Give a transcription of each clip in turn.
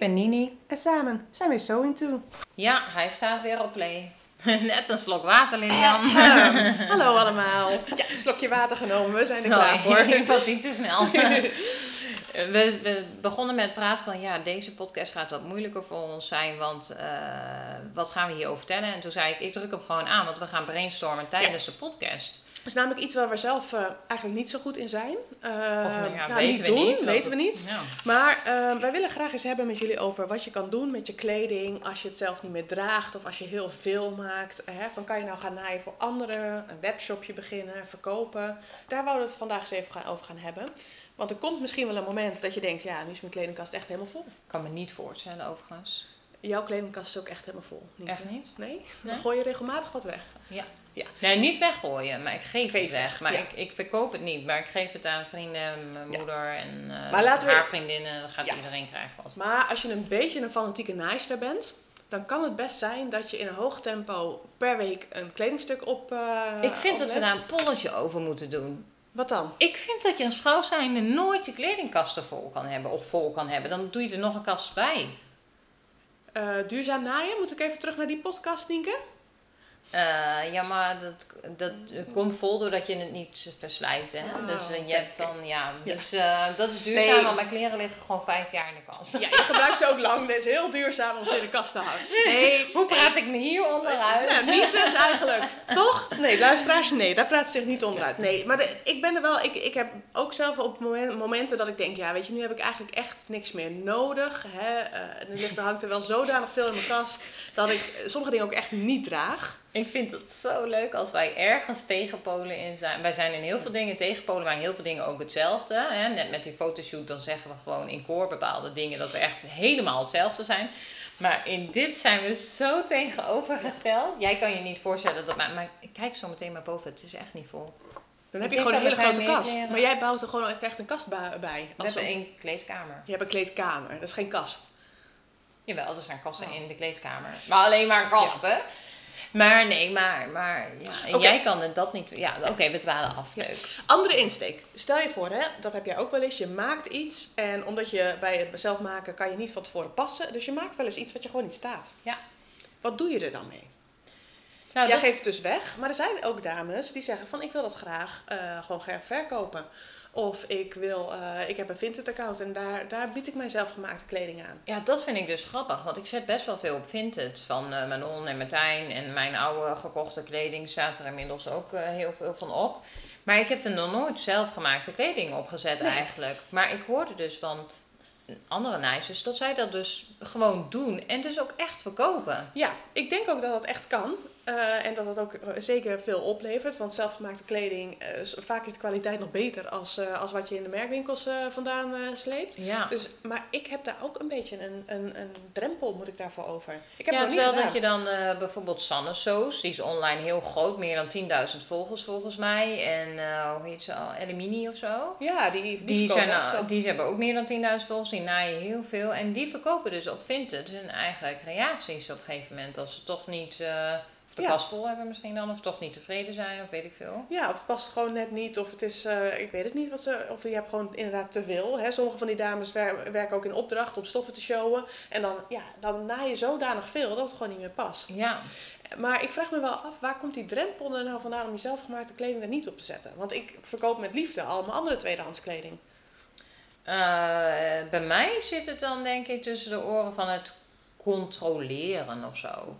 ben Nini. en samen zijn we So Into. Ja, hij staat weer op play. Net een slok water, Lilian. Ahem. Hallo allemaal. Ja, een slokje water genomen, we zijn er klaar voor. Ik was iets te snel. We, we begonnen met praten van ja, deze podcast gaat wat moeilijker voor ons zijn, want eh, wat gaan we hierover vertellen? En toen zei ik, ik druk hem gewoon aan, want we gaan brainstormen tijdens de podcast. Dat is namelijk iets waar we zelf eh, eigenlijk niet zo goed in zijn. Eh, Of nou ja, nou, niet we doen, niet. weten we niet. Ja. Maar wij willen graag eens hebben met jullie over wat je kan doen met je kleding als je het zelf niet meer draagt of als je heel veel maakt. Hè? Van kan je nou gaan naaien voor anderen, een webshopje beginnen, verkopen. Daar wouden we het vandaag eens even gaan, over gaan hebben. Want er komt misschien wel een moment dat je denkt, ja, nu is mijn kledingkast echt helemaal vol. Ik kan me niet voorstellen overigens. Jouw kledingkast is ook echt helemaal vol. Echt niet? Nee? Nee. Dan gooi je regelmatig wat weg. Ja. Ja. Nee, niet weggooien, maar ik geef, Geef het weg. Maar ja. ik, ik verkoop het niet, maar ik geef het aan vrienden, mijn Ja. moeder en eh, Maar laten we- haar vriendinnen. Dan gaat Ja. iedereen krijgen wat. Maar als je een beetje een fanatieke naaister bent, dan kan het best zijn dat je in een hoog tempo per week een kledingstuk op. eh, ik vind dat we daar een polletje over moeten doen. Wat dan? Ik vind dat je als vrouw zijnde nooit je kledingkasten vol kan hebben of vol kan hebben. Dan doe je er nog een kast bij. Eh, duurzaam naaien? Moet ik even terug naar die podcast, Nienke? Eh, ja, maar dat, dat komt vol doordat je het niet verslijt. Hè? Oh, dus eh, je hebt dan, ja, Ja. dus eh, dat is duurzaam, Nee. want mijn kleren liggen gewoon vijf jaar in de kast. Ja, je gebruikt ze ook lang. Dat is heel duurzaam om ze in de kast te houden. Nee. Hoe praat ik me hier onderuit? Nou, niet dus eigenlijk. Toch? Nee, luisteraars, nee, daar praat ze zich niet onderuit. Nee, maar de- ik ben er wel, ik, ik heb ook zelf op momen- momenten dat ik denk, ja, weet je, nu heb ik eigenlijk echt niks meer nodig. Hè? Eh, er ligt, er hangt er wel zodanig veel in mijn kast dat ik sommige dingen ook echt niet draag. Ik vind het zo leuk als wij ergens tegenpolen in zijn. Wij zijn in heel veel dingen tegenpolen, maar in heel veel dingen ook hetzelfde. Hè? Net met die fotoshoot, dan zeggen we gewoon in koor bepaalde dingen dat we echt helemaal hetzelfde zijn. Maar in dit zijn we zo tegenovergesteld. Jij kan je niet voorstellen dat. Maar, maar kijk zo meteen maar boven, het is echt niet vol. Dan heb Ik je gewoon een hele grote kast. Maar jij bouwt er gewoon echt een kast bij. We hebben een- één kleedkamer. Je hebt een kleedkamer, dat is geen kast. Jawel, er zijn kasten Oh. in de kleedkamer. Maar alleen maar kasten. Maar nee, maar, maar ja. En jij kan het dat niet. Ja, oké, we dwalen af. Leuk. Andere insteek. Stel je voor, hè, dat heb jij ook wel eens. Je maakt iets en omdat je bij het zelf maken kan je niet van tevoren passen. Dus je maakt wel eens iets wat je gewoon niet staat. Ja. Wat doe je er dan mee? Nou, jij dat- geeft het dus weg, maar er zijn ook dames die zeggen van ik wil dat graag eh, gewoon verkopen. Of ik, wil, eh, ik heb een Vinted account en daar, daar bied ik mijn zelfgemaakte kleding aan. Ja, dat vind ik dus grappig, want ik zet best wel veel op Vinted. Van eh, Manon en Martijn en mijn oude gekochte kleding staat er inmiddels ook eh, heel veel van op. Maar ik heb er nog nooit zelfgemaakte kleding opgezet Nee. eigenlijk. Maar ik hoorde dus van andere naaisters dat zij dat dus gewoon doen en dus ook echt verkopen. Ja, ik denk ook dat dat echt kan. Eh, en dat dat ook eh, zeker veel oplevert. Want zelfgemaakte kleding, eh, vaak is de kwaliteit nog beter als, als wat je in de merkwinkels vandaan sleept. Ja. Dus, maar ik heb daar ook een beetje een, een, een drempel, moet ik daarvoor over. Ik heb ja, terwijl gedaan. dat je dan bijvoorbeeld Sanne Soos, die is online heel groot, meer dan 10.000 volgers volgens mij. En hoe heet ze al, Elimini of zo. Ja, die, die, Die, zijn, al- die hebben ook meer dan 10.000 volgers, die naaien heel veel. En die verkopen dus op Vinted hun eigen creaties op een gegeven moment. Als ze toch niet, of de Ja. kast vol hebben misschien dan, of toch niet tevreden zijn, of weet ik veel. Ja, of het past gewoon net niet, of het is, eh, ik weet het niet, wat ze, of je hebt gewoon inderdaad te veel. Hè. Sommige van die dames wer- werken ook in opdracht om stoffen te showen. En dan, ja, dan naai je zodanig veel dat het gewoon niet meer past. Ja, Maar ik vraag me wel af, waar komt die drempel er nou vandaan om je zelfgemaakte kleding er niet op te zetten? Want ik verkoop met liefde al mijn andere tweedehands kleding. Eh, bij mij zit het dan denk ik tussen de oren van het controleren of zo.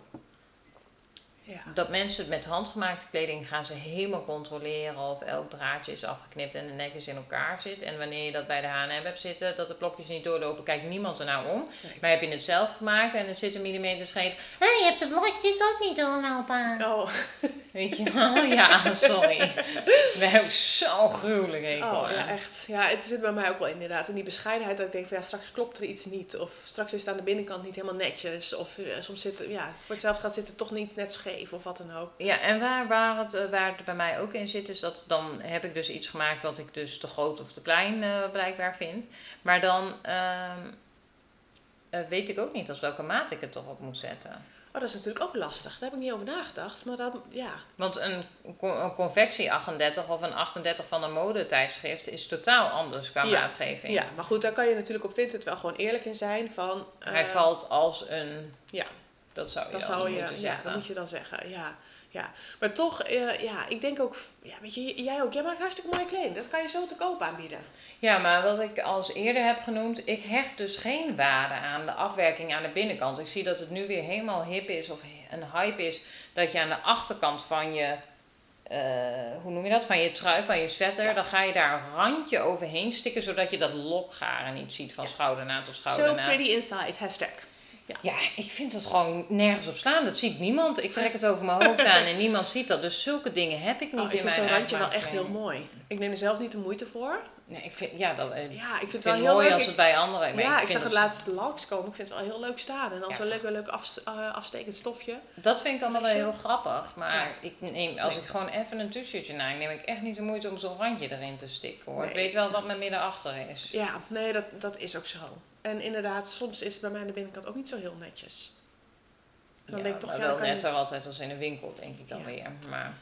Ja. Dat mensen met handgemaakte kleding gaan ze helemaal controleren of elk draadje is afgeknipt en de netjes in elkaar zit. En wanneer je dat bij de H&M hebt zitten, dat de plokjes niet doorlopen, kijkt niemand er nou om. Nee. Maar heb je het zelf gemaakt en het zit een millimeter scheef, hé, je hebt de blokjes ook niet doorlopen. Oh, Weet je wel? Ja, sorry. We hebben zo gruwelijk hekel oh ja, echt. Ja, het zit bij mij ook wel inderdaad. In die bescheidenheid dat ik denk van ja, straks klopt er iets niet. Of straks is het aan de binnenkant niet helemaal netjes. Of eh, soms zit, ja, voor hetzelfde gaat zit het toch niet net scheef of wat dan ook. Ja, en waar, waar, het, eh, waar het bij mij ook in zit, is dat dan heb ik dus iets gemaakt wat ik dus te groot of te klein eh, blijkbaar vind. Maar dan ehm, eh, weet ik ook niet als welke maat ik het toch op moet zetten. Oh, dat is natuurlijk ook lastig. Daar heb ik niet over nagedacht. Maar dat, ja. Want een, een convectie 38 of een 38 van een modetijdschrift is totaal anders qua Ja, maatgeving. ja, maar goed, daar kan je natuurlijk op Vinted wel gewoon eerlijk in zijn. Van, Hij eh, valt als een. Ja, Dat zou je dat dan zou je, moeten ja, zeggen. dat moet je dan zeggen. Ja, ja. Maar toch, eh, ja, ik denk ook, ja, weet je, jij ook. Jij maakt hartstikke mooie kleding. Dat kan je zo te koop aanbieden. Ja, maar wat ik als eerder heb genoemd, ik hecht dus geen waarde aan de afwerking aan de binnenkant. Ik zie dat het nu weer helemaal hip is of een hype is, dat je aan de achterkant van je, eh, hoe noem je dat, van je trui, van je sweater, dan ga je daar een randje overheen stikken, zodat je dat lokgaren niet ziet van schoudernaad tot So schoudernaad. pretty inside, hashtag. Ja, ik vind het gewoon nergens op slaan. Dat ziet niemand. Ik trek het over mijn hoofd aan en niemand ziet dat. Dus zulke dingen heb ik niet Oh, ik in vind mijn zo'n randje wel echt heel mooi. Ik neem er zelf niet de moeite voor. Nee, ik vind, ja, dat, eh, Ja, ik vind ik het wel heel mooi leuk. als Ik- het bij anderen. maar ja, ik zag het laatst langs komen. Ik vind het wel heel leuk staan. En dan Ja, zo'n leuk, leuk eh, afstekend stofje. Dat vind ik allemaal wel heel grappig. Maar Ja. ik neem, als Nee. ik gewoon even een t-shirtje naam, neem ik echt niet de moeite om zo'n randje erin te stikken. Hoor. Ik weet wel wat mijn middenachter is. Ja, nee, dat, dat is ook zo. En inderdaad, soms is het bij mij aan de binnenkant ook niet zo heel netjes. Dan Ja, denk ik toch, wel netter altijd als in een winkel, denk ik dan Ja. weer. Maar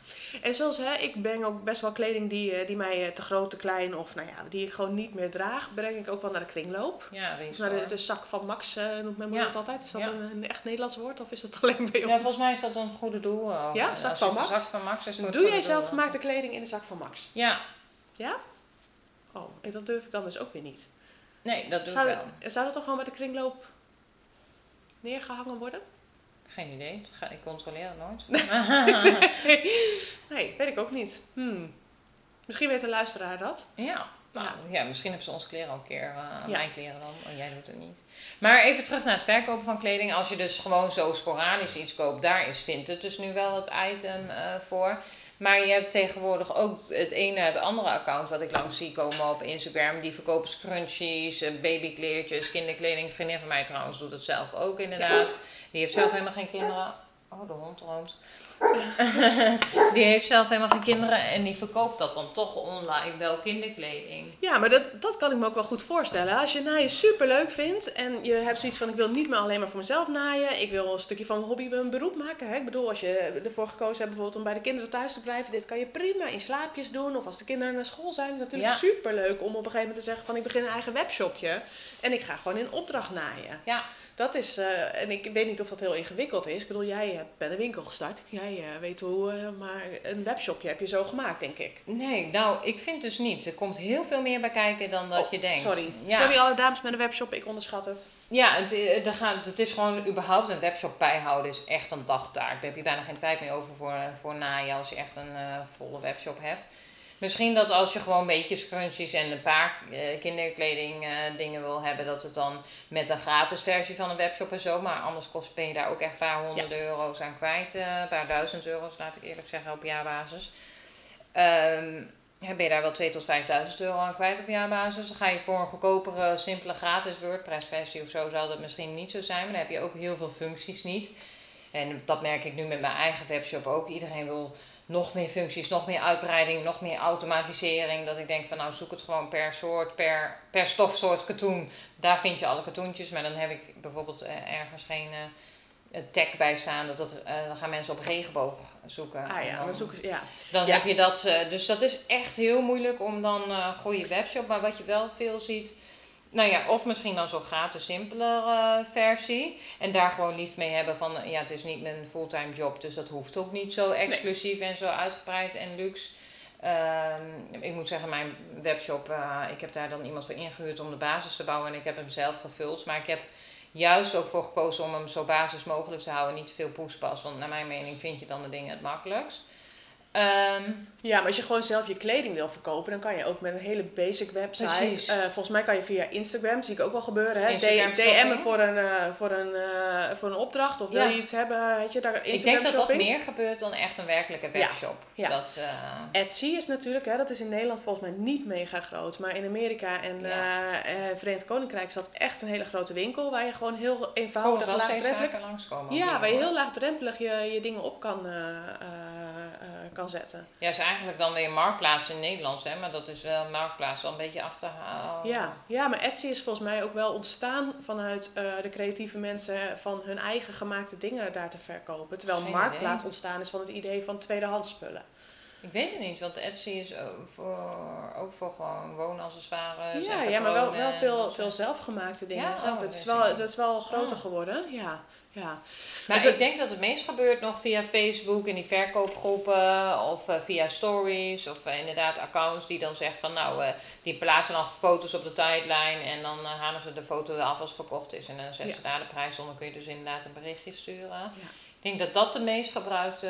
En zoals hè, ik breng ook best wel kleding die, eh, die mij eh, te groot, te klein of nou ja, die ik gewoon niet meer draag, breng ik ook wel naar de kringloop. ja, naar de, de zak van Max eh, noemt mijn moeder Ja. het altijd. Is dat een, een echt Nederlands woord of is dat alleen bij ons? Ja, volgens mij is dat een goede doel. Ja, zak van Max? Zak van Max is Doe jij goede zelf doel. gemaakte kleding in de zak van Max? Ja, Ja? Oh, en dat durf ik dan dus ook weer niet. nee, dat doe Zou, ik wel. zou dat toch gewoon bij de kringloop neergehangen worden? Geen idee, ik controleer het nooit. nee, weet ik ook niet. Hmm. Misschien weet een luisteraar dat. Ja, nou, Ja. ja. misschien hebben ze ons kleren al een keer, Ja. mijn kleren dan, oh, jij doet het niet. Maar even terug naar het verkopen van kleding. Als je dus gewoon zo sporadisch iets koopt, daar is Vinted dus nu wel het item eh, voor. Maar je hebt tegenwoordig ook het ene het andere account wat ik langs zie komen op Instagram. Die verkopen scrunchies, eh, babykleertjes, kinderkleding. Een vriendin van mij trouwens doet het zelf ook inderdaad. Die heeft zelf helemaal geen kinderen. Oh, de hond roomt. die heeft zelf helemaal geen kinderen en die verkoopt dat dan toch online wel kinderkleding. Ja, maar dat, dat kan ik me ook wel goed voorstellen. Als je naaien super leuk vindt en je hebt zoiets van ik wil niet meer alleen maar voor mezelf naaien. Ik wil een stukje van mijn hobby een beroep maken. Hè? Ik bedoel, als je ervoor gekozen hebt bijvoorbeeld om bij de kinderen thuis te blijven. Dit kan je prima in slaapjes doen. Of als de kinderen naar school zijn. Het is natuurlijk Ja. super leuk om op een gegeven moment te zeggen van ik begin een eigen webshopje. En ik ga gewoon in opdracht naaien. Ja, Dat is, eh, en ik weet niet of dat heel ingewikkeld is. Ik bedoel, jij hebt bij een winkel gestart. Jij eh, weet hoe, eh, maar een webshopje heb je zo gemaakt, denk ik. nee, nou, ik vind dus niet. Er komt heel veel meer bij kijken dan dat Oh, je denkt. Sorry. Ja, Sorry alle dames met een webshop, ik onderschat het. ja het, gaat, het is gewoon überhaupt een webshop bijhouden is echt een dagtaak. Daar heb je bijna geen tijd meer over voor, voor naaien als je echt een volle webshop hebt. Misschien dat als je gewoon een beetje scrunchies en een paar eh, kinderkleding eh, dingen wil hebben, dat het dan met een gratis versie van een webshop en zo. Maar anders kost, ben je daar ook echt een paar honderd euro's aan kwijt. eh, een paar duizend euro's, laat ik eerlijk zeggen, op jaarbasis. Ehm, ja, ben je daar wel 2 tot 5.000 euro aan kwijt op jaarbasis. Dan ga je voor een goedkopere, simpele gratis WordPress versie of zo, zou dat misschien niet zo zijn. Maar dan heb je ook heel veel functies niet. En dat merk ik nu met mijn eigen webshop ook. Iedereen wil nog meer functies, nog meer uitbreiding, nog meer automatisering. Dat ik denk van nou zoek het gewoon per soort, per, per stofsoort katoen. Daar vind je alle katoentjes. Maar dan heb ik bijvoorbeeld eh, ergens geen eh, tag bij staan. Dat het, eh, dan gaan mensen op regenboog zoeken. Ah ja, dan- dan zoeken ja. dan Ja. heb je dat. eh, dus dat is echt heel moeilijk om dan een goede webshop. Maar wat je wel veel ziet. Nou ja, of misschien dan zo'n gratis simpeler eh, versie. En daar gewoon lief mee hebben van, eh, ja, het is niet mijn fulltime job, dus dat hoeft ook niet zo exclusief en zo uitgebreid en luxe. Ehm, ik moet zeggen, mijn webshop, eh, ik heb daar dan iemand voor ingehuurd om de basis te bouwen en ik heb hem zelf gevuld. Maar ik heb juist ook voor gekozen om hem zo basis mogelijk te houden, niet te veel poespas, want naar mijn mening vind je dan de dingen het makkelijkst. Ehm, Ja, maar als je gewoon zelf je kleding wil verkopen, dan kan je ook met een hele basic website. Eh, volgens mij kan je via Instagram, zie ik ook wel gebeuren, hè? Instagram D- DM'en voor een, eh, voor, een, eh, voor een opdracht of wil je iets hebben, weet je, daar ik Instagram denk dat dat meer gebeurt dan echt een werkelijke webshop. ja. Dat, Etsy is natuurlijk, hè, dat is in Nederland volgens mij niet mega groot. Maar in Amerika en Ja. Verenigd Koninkrijk is dat echt een hele grote winkel. Waar je gewoon heel eenvoudig, laagdrempelig... langskomen. Ja, waar je heel laagdrempelig je, je dingen op kan, kan zetten. Ja, is eigenlijk dan weer marktplaats in Nederlands, hè? Maar dat is wel marktplaats al een beetje achterhaald. Ja, ja, maar Etsy is volgens mij ook wel ontstaan vanuit eh, de creatieve mensen van hun eigen gemaakte dingen daar te verkopen. Terwijl Geen marktplaats idee. ontstaan is van het idee van tweedehands spullen. Ik weet het niet, want Etsy is ook voor, ook voor gewoon woonaccessoires. Ja, ja maar wel, wel veel, veel zelfgemaakte dingen. Ja, Zelf, oh, het is dat wel, dat is wel groter Ah. geworden. Ja, ja. Maar Dus ik denk dat het meest gebeurt nog via Facebook in die verkoopgroepen of eh, via stories of eh, inderdaad accounts die dan zeggen van nou, eh, die plaatsen dan foto's op de tijdlijn en dan halen ze de foto eraf als het verkocht is en dan zetten Ja. ze daar de prijs onder, kun je dus inderdaad een berichtje sturen. Ja. Ik denk dat dat de meest gebruikte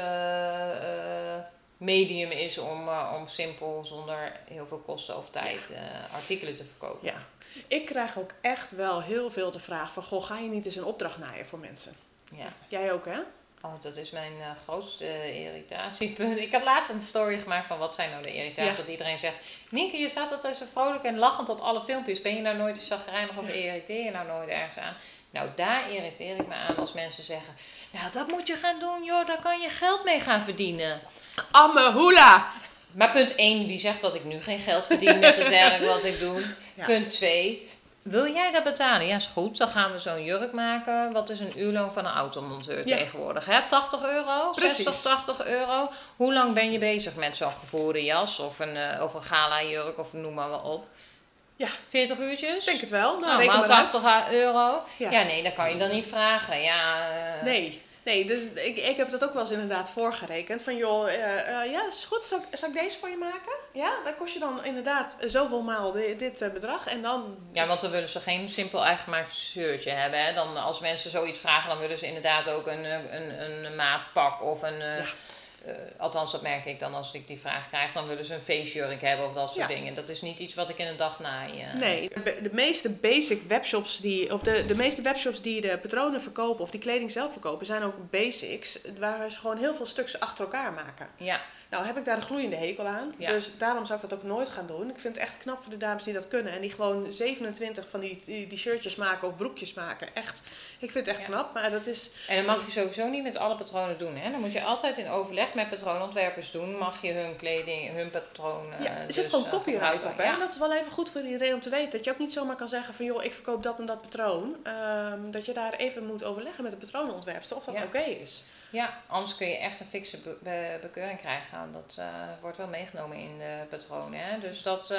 medium is om, eh, om simpel zonder heel veel kosten of tijd eh, artikelen te verkopen. ja. Ik krijg ook echt wel heel veel de vraag van, goh, ga je niet eens een opdracht naaien voor mensen? Ja. Jij ook, hè? Oh, dat is mijn eh, grootste irritatiepunt. Ik had laatst een story gemaakt van wat zijn nou de irritaties. Ja. Dat iedereen zegt, Nienke, je staat altijd zo vrolijk en lachend op alle filmpjes. Ben je nou nooit chagrijnig of irriteer je nou nooit ergens aan? Nou, daar irriteer ik me aan als mensen zeggen, nou dat moet je gaan doen joh, daar kan je geld mee gaan verdienen. Amme hoela! Maar punt 1, wie zegt dat ik nu geen geld verdien met het werk wat ik doe? Ja. Punt 2, wil jij dat betalen? Ja, is goed. Dan gaan we zo'n jurk maken. Wat is een uurloon van een automonteur Ja. tegenwoordig? Hè? 80 euro? Precies. 60, 80 euro? Hoe lang ben je bezig met zo'n gevoerde jas of een, eh, of een gala jurk of noem maar wat op? Ja. 40 uurtjes? Denk het wel. Nou, Nou, maar uit. 80 euro. Ja. Ja. nee, dat kan je dan niet vragen. Ja, eh, Nee, nee dus ik, ik heb dat ook wel eens inderdaad voorgerekend. Van joh, eh, eh, ja, is goed, zal ik, zal ik deze voor je maken? Ja, dan kost je dan inderdaad zoveel maal di- dit bedrag. En dan... Ja, want dan willen ze geen simpel eigengemaakt shirtje hebben. Hè? Dan, als mensen zoiets vragen, dan willen ze inderdaad ook een, eh, een, een maatpak of een... Ja. Eh, althans, dat merk ik dan als ik die vraag krijg. Dan willen ze een feestjurk hebben of dat soort Ja. dingen. Dat is niet iets wat ik in een dag naai. eh. Nee, de, meeste basic webshops die, of de, de meeste webshops die de patronen verkopen of die kleding zelf verkopen, zijn ook basics waar ze gewoon heel veel stukjes achter elkaar maken. Ja, Nou heb ik daar een gloeiende hekel aan, Ja. dus daarom zou ik dat ook nooit gaan doen. Ik vind het echt knap voor de dames die dat kunnen en die gewoon 27 van die, die, die shirtjes maken of broekjes maken. Echt, ik vind het echt Ja. knap, maar dat is... en dat mag je sowieso niet met alle patronen doen. Hè? Dan moet je altijd in overleg met patroonontwerpers doen. Mag je hun kleding, hun patronen. Ja, er dus, zit gewoon eh, copyright op. Hè? Ja. En dat is wel even goed voor iedereen om te weten. Dat je ook niet zomaar kan zeggen van joh, ik verkoop dat en dat patroon. Ehm, dat je daar even moet overleggen met de patroonontwerpster of dat Ja. oké is. Ja, anders kun je echt een fikse be- be- bekeuring krijgen. Dat eh, wordt wel meegenomen in de patronen. Hè? Dus dat. eh,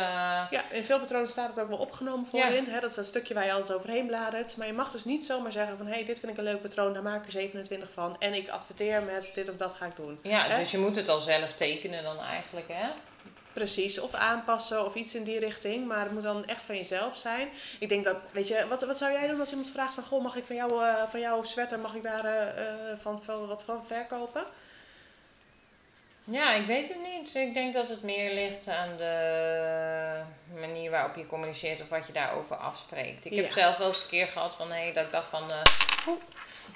Ja, in veel patronen staat het ook wel opgenomen Ja. voorin. Hè? Dat is dat stukje waar je altijd overheen bladert. Maar je mag dus niet zomaar zeggen van hé, hey, dit vind ik een leuk patroon, daar maak ik er 27 van. En ik adverteer met dit of dat ga ik doen. ja, Hè? dus je moet het al zelf tekenen dan eigenlijk. Hè? Precies, of aanpassen of iets in die richting. Maar het moet dan echt van jezelf zijn. Ik denk dat, weet je, wat, wat zou jij doen als iemand vraagt van goh, mag ik van jou, eh, van jouw sweater, mag ik daar eh, eh, van, van, wat van verkopen? Ja, ik weet het niet. Ik denk dat het meer ligt aan de manier waarop je communiceert of wat je daarover afspreekt. Ik heb zelf wel eens een keer gehad van, hé, dat ik dacht van, oeh,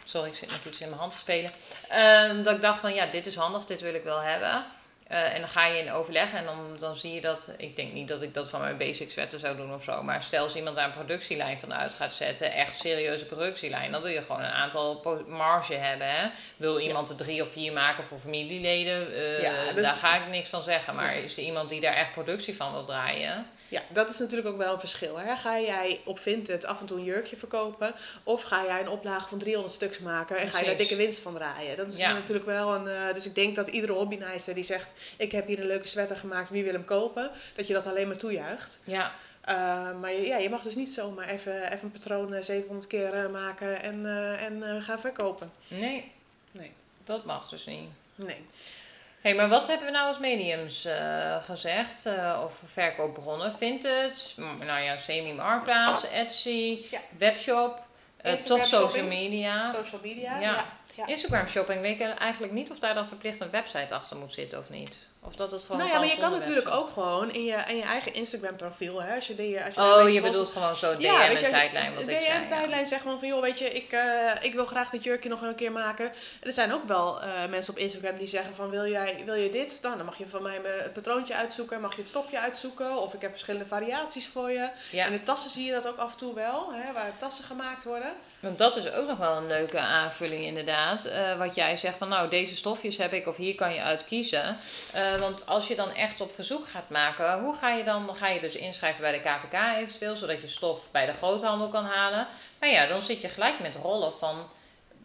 sorry, ik zit met iets in mijn hand te spelen. Ehm, dat ik dacht van, ja, dit is handig, dit wil ik wel hebben. Eh, en dan ga je in overleg en dan, dan zie je dat. Ik denk niet dat ik dat van mijn basic sweater zou doen of zo. Maar stel als iemand daar een productielijn van uit gaat zetten, echt serieuze productielijn, dan wil je gewoon een aantal marge hebben. Hè? Wil iemand er drie of vier maken voor familieleden, eh, Ja, dat daar is- ga ik niks van zeggen. Maar Ja. is er iemand die daar echt productie van wil draaien? Ja, dat is natuurlijk ook wel een verschil. Hè? Ga jij op Vinted af en toe een jurkje verkopen? Of ga jij een oplage van 300 stuks maken en ga je daar dikke winst van draaien? Dat is Ja. natuurlijk wel een... eh, dus ik denk dat iedere hobbynijster die zegt... ik heb hier een leuke sweater gemaakt, wie wil hem kopen? Dat je dat alleen maar toejuicht. Ja, Uh, maar je, ja, je mag dus niet zomaar even, even een patroon eh, 700 keer eh, maken en, eh, en eh, gaan verkopen. nee, Nee. dat mag dus niet. Nee. Hé, maar wat hebben we nou als mediums eh, gezegd? eh, of verkoopbronnen? Vinted, m- nou ja, semi-marktplaats, Etsy, Ja. webshop, toch social media. Social media, ja. ja. Instagram shopping weet ik eigenlijk niet of daar dan verplicht een website achter moet zitten of niet. Of dat het gewoon Nou ja, maar je kan natuurlijk ook gewoon in je, in je eigen Instagram profiel, hè, als je die, als je Oh, je bedoelt gewoon zo DM Ja, en tijdlijn wat een ik zei. ja. Zeg gewoon van, joh, weet je, ik, eh, ik wil graag dit jurkje nog een keer maken. En er zijn ook wel eh, mensen op Instagram die zeggen van, wil, jij, wil je dit? Nou, dan mag je van mij het patroontje uitzoeken, mag je het stofje uitzoeken. Of ik heb verschillende variaties voor je. Ja. In de tassen zie je dat ook af en toe wel, hè, waar tassen gemaakt worden. Want dat is ook nog wel een leuke aanvulling inderdaad. Eh, wat jij zegt van nou deze stofjes heb ik of hier kan je uit kiezen. Eh, want als je dan echt op verzoek gaat maken, hoe ga je dan? Dan ga je dus inschrijven bij de KVK eventueel, zodat je stof bij de groothandel kan halen. Nou ja, dan zit je gelijk met rollen van...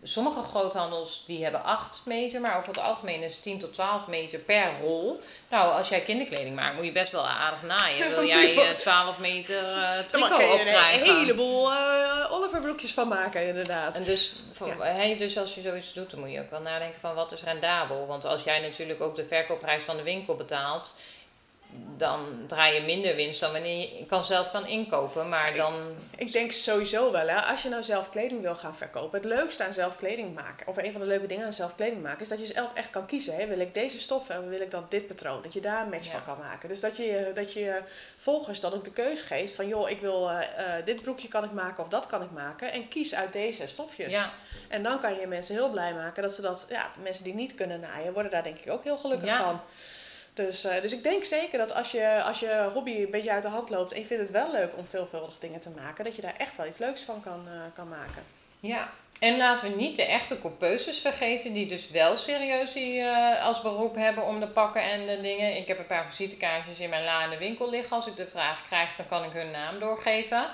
Sommige groothandels die hebben 8 meter, maar over het algemeen is 10 tot 12 meter per rol. Nou, als jij kinderkleding maakt, moet je best wel aardig naaien. Wil jij je wel- eh, 12 meter Daar tricot opkrijgen? een heleboel eh Van maken, inderdaad. En dus, voor, Ja. hè, dus als je zoiets doet, dan moet je ook wel nadenken van wat is rendabel. Want als jij natuurlijk ook de verkoopprijs van de winkel betaalt, dan draai je minder winst dan wanneer je kan zelf kan inkopen. Maar dan, Ik denk sowieso wel, hè, als je nou zelf kleding wil gaan verkopen. Het leukste aan zelf kleding maken, of een van de leuke dingen aan zelf kleding maken, is dat je zelf echt kan kiezen. Hè. Wil ik deze stof en wil ik dan dit patroon? Dat je daar een match Ja. van kan maken. Dus dat je, dat je volgers dan ook de keus geeft van, joh, ik wil eh, eh, dit broekje kan ik maken of dat kan ik maken. En kies uit deze stofjes. ja, En dan kan je mensen heel blij maken dat ze dat, ja, mensen die niet kunnen naaien, worden daar denk ik ook heel gelukkig Ja. van. Dus, eh, dus ik denk zeker dat als je, als je hobby een beetje uit de hand loopt en je vindt het wel leuk om veelvuldig dingen te maken, dat je daar echt wel iets leuks van kan, eh, kan maken. ja. En laten we niet de echte coupeuses vergeten, die dus wel serieus die, eh, als beroep hebben om de pakken en de dingen. Ik heb een paar visitekaartjes in mijn la in de winkel liggen. Als ik de vraag krijg, dan kan ik hun naam doorgeven.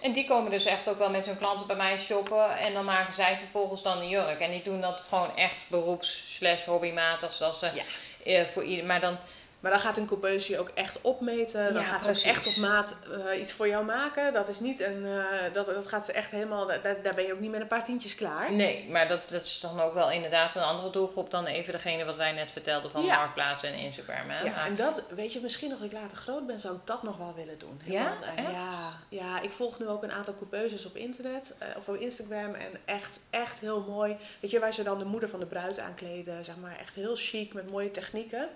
En die komen dus echt ook wel met hun klanten bij mij shoppen. En dan maken zij vervolgens dan de jurk. En die doen dat gewoon echt beroeps slash hobbymatig. Zoals ze Ja. Eh, voor. Maar dan Maar dan gaat een coupeuse je ook echt opmeten. Dan Ja, gaat ze ook echt op maat eh, iets voor jou maken. Dat is niet een, eh, dat, dat gaat ze echt helemaal, daar, daar ben je ook niet met een paar tientjes klaar. Nee, maar dat, dat is dan ook wel inderdaad een andere doelgroep dan even degene wat wij net vertelden van Ja. Marktplaats en Instagram. Hè? Ja, Maar- en dat, weet je, misschien als ik later groot ben, zou ik dat nog wel willen doen. Ja? Helemaal, eh, Echt? Ja, ja, ik volg nu ook een aantal coupeuses op internet, of op Instagram. En echt, echt heel mooi. Weet je, waar ze dan de moeder van de bruid aankleden. Zeg maar, echt heel chic, met mooie technieken.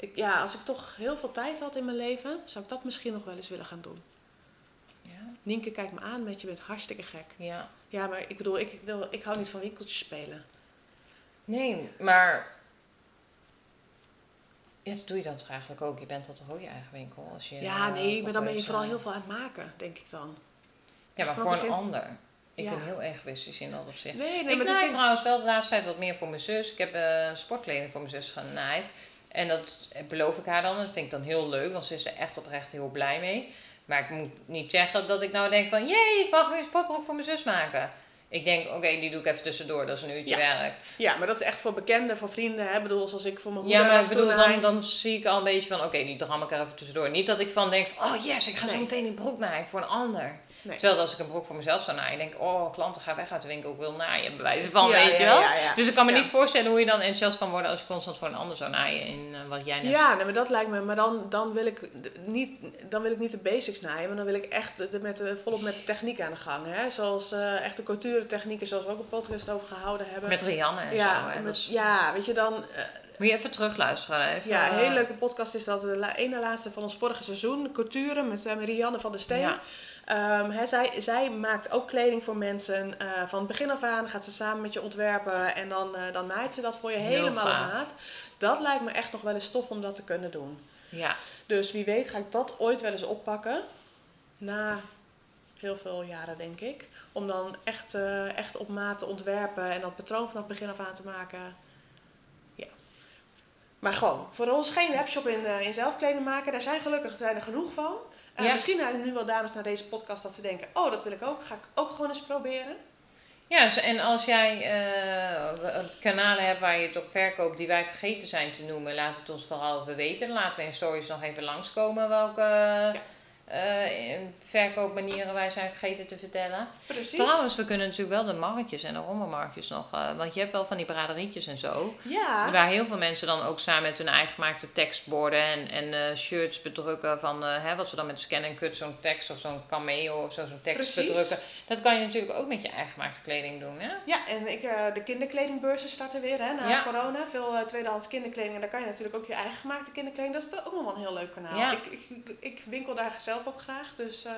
Ik, ja, als ik toch heel veel tijd had in mijn leven, zou ik dat misschien nog wel eens willen gaan doen. ja, Nienke, kijk me aan met je bent hartstikke gek. ja. Ja, maar ik bedoel, ik, wil, ik hou niet van winkeltjes spelen. Nee, maar. Ja, dat doe je dan toch eigenlijk ook. Je bent dan toch ook je eigen winkel? Als je, Ja, eh, nee, maar dan ben je vooral eh, heel veel aan het maken, denk ik dan. Ja, maar voor een begin- ander. Ik Ja. ben heel egoïstisch in dat opzicht. Nee, nee, ik maar naai trouwens wel de laatste tijd wat meer voor mijn zus. Ik heb eh sportkleding voor mijn zus genaaid. En dat beloof ik haar dan. Dat vind ik dan heel leuk, want ze is er echt oprecht heel blij mee. Maar ik moet niet zeggen dat ik nou denk van... Jee, ik mag weer een sportbroek voor mijn zus maken. Ik denk, oké, die doe ik even tussendoor. Dat is een uurtje werk. Ja, maar dat is echt voor bekenden, voor vrienden. Hè? Ik bedoel, zoals ik voor mijn moeder Ja, maar ik bedoel, dan, dan zie ik al een beetje van... Oké, die dram ik er even tussendoor. Niet dat ik van denk van... Oh yes, ik ga zo meteen die broek naaien voor een ander. Nee. Terwijl als ik een broek voor mezelf zou naaien... denk ik, oh, klanten gaan weg uit de winkel. Ik wil naaien, bij wijze van, Ja, weet je wel. ja, ja. Dus ik kan me niet voorstellen hoe je dan enthousiast kan worden als je constant voor een ander zou naaien in eh, wat jij net Ja, nee, maar dat lijkt me. Maar dan, dan, wil ik niet, dan wil ik niet de basics naaien, maar dan wil ik echt de, met de, volop met de techniek aan de gang. Hè? Zoals eh echt de couture technieken, zoals we ook een podcast over gehouden hebben. met Rianne en ja, zo. Hè? met- Dat is- ja, weet je dan. eh, Moet je even terugluisteren. Even, ja, een hele leuke podcast is dat de ene laatste van ons vorige seizoen, couture met uh, Marianne van der Steen. Ja. Hè, zij, zij maakt ook kleding voor mensen. eh, van het begin af aan gaat ze samen met je ontwerpen en dan, eh, dan naait ze dat voor je helemaal op maat. Dat lijkt me echt nog wel eens tof om dat te kunnen doen. Ja, Dus wie weet ga ik dat ooit wel eens oppakken. Na heel veel jaren, denk ik. Om dan echt, eh, echt op maat te ontwerpen en dat patroon vanaf het begin af aan te maken. Ja. Maar gewoon, voor ons geen webshop in, eh, in zelfkleding maken. Daar zijn gelukkig zijn er genoeg van. Eh, Ja. Misschien er nu wel dames naar deze podcast dat ze denken: oh, dat wil ik ook. Ga ik ook gewoon eens proberen. Ja, en als jij eh, kanalen hebt waar je het op verkoopt die wij vergeten zijn te noemen, laat het ons vooral even weten. Laten we in stories nog even langskomen welke eh, verkoopmanieren wij zijn vergeten te vertellen. Precies. Trouwens, we kunnen natuurlijk wel de marktjes en de rommelmarktjes nog, eh, want je hebt wel van die braderietjes en zo. Ja. Waar heel veel mensen dan ook samen met hun eigen gemaakte tekstborden en, en eh, shirts bedrukken van hè, wat ze dan met scan en cut zo'n tekst of zo'n cameo of zo, zo'n tekst Precies. bedrukken. Dat kan je natuurlijk ook met je eigen gemaakte kleding doen. Hè? Ja, en ik, de kinderkledingbeurzen starten weer hè, na Ja. corona. Veel eh, tweedehands kinderkleding. En daar kan je natuurlijk ook je eigen gemaakte kinderkleding. Dat is ook nog wel een heel leuk kanaal. Ja. Ik, ik, ik winkel daar zelf ook graag. Dus eh,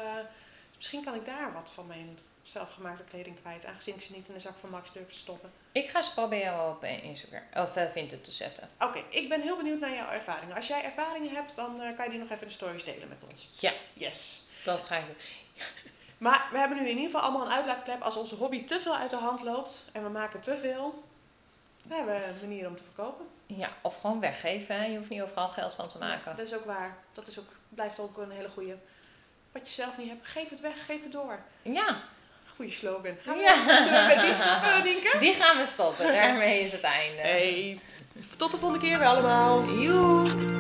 misschien kan ik daar wat van mijn zelfgemaakte kleding kwijt. Aangezien ik ze niet in de zak van Max durf te stoppen. Ik ga ze proberen op eh, Instagram of uh, Vinted te zetten. Oké, ik ben heel benieuwd naar jouw ervaringen. Als jij ervaringen hebt, dan eh, kan je die nog even in de stories delen met ons. Ja. Yes. Dat ga ik doen. Maar we hebben nu in ieder geval allemaal een uitlaatklep. Als onze hobby te veel uit de hand loopt en we maken te veel, we hebben een manier om te verkopen. Ja, of gewoon weggeven. Hè? Je hoeft niet overal geld van te maken. Dat is ook waar. Dat is ook, blijft ook een hele goeie. Wat je zelf niet hebt, geef het weg, geef het door. Ja, Goeie slogan. Gaan we, Ja. Zullen we met die stoppen, Nienke? die gaan we stoppen. Daarmee is het einde. Hey, tot de volgende keer weer allemaal. Joe.